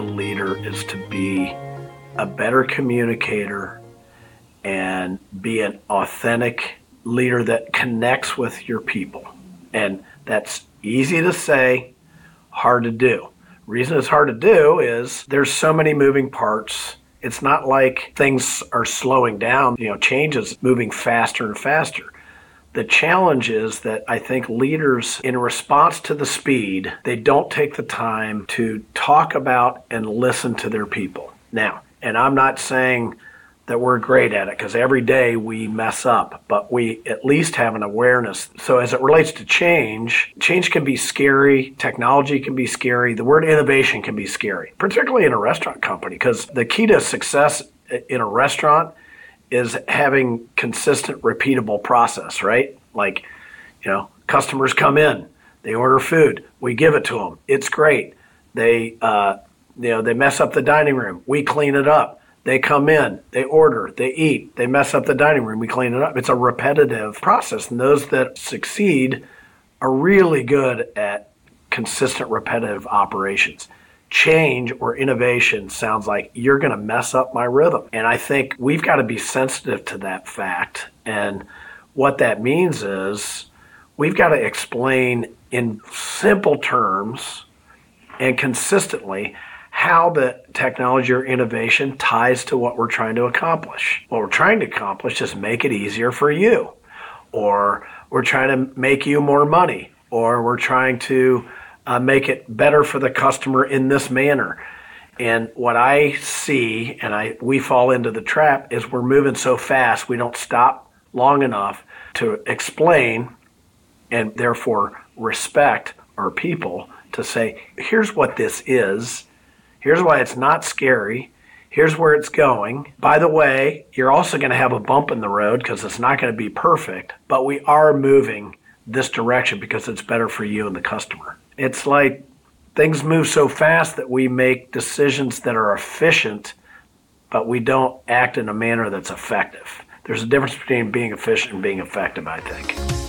leader is to be a better communicator and be an authentic leader that connects with your people. And that's easy to say, hard to do. Reason it's hard to do is there's so many moving parts. It's not like things are slowing down, you know, change is moving faster and faster. The challenge is that I think leaders, in response to the speed, they don't take the time to talk about and listen to their people. Now, and I'm not saying that we're great at it because every day we mess up, but we at least have an awareness. So, as it relates to change, change can be scary, technology can be scary, the word innovation can be scary, particularly in a restaurant company because the key to success in a restaurant is having consistent, repeatable process, right? Like, you know, customers come in, they order food, we give it to them, it's great. They, uh, you know, they mess up the dining room, we clean it up. They come in, they order, they eat, they mess up the dining room, we clean it up. It's a repetitive process, and those that succeed are really good at consistent, repetitive operations change or innovation sounds like you're going to mess up my rhythm. And I think we've got to be sensitive to that fact. And what that means is we've got to explain in simple terms and consistently how the technology or innovation ties to what we're trying to accomplish. What we're trying to accomplish is make it easier for you, or we're trying to make you more money, or we're trying to uh, make it better for the customer in this manner. And what I see, and I we fall into the trap, is we're moving so fast we don't stop long enough to explain and therefore respect our people to say, here's what this is, here's why it's not scary, here's where it's going. By the way, you're also going to have a bump in the road because it's not going to be perfect, but we are moving this direction because it's better for you and the customer. It's like things move so fast that we make decisions that are efficient, but we don't act in a manner that's effective. There's a difference between being efficient and being effective, I think.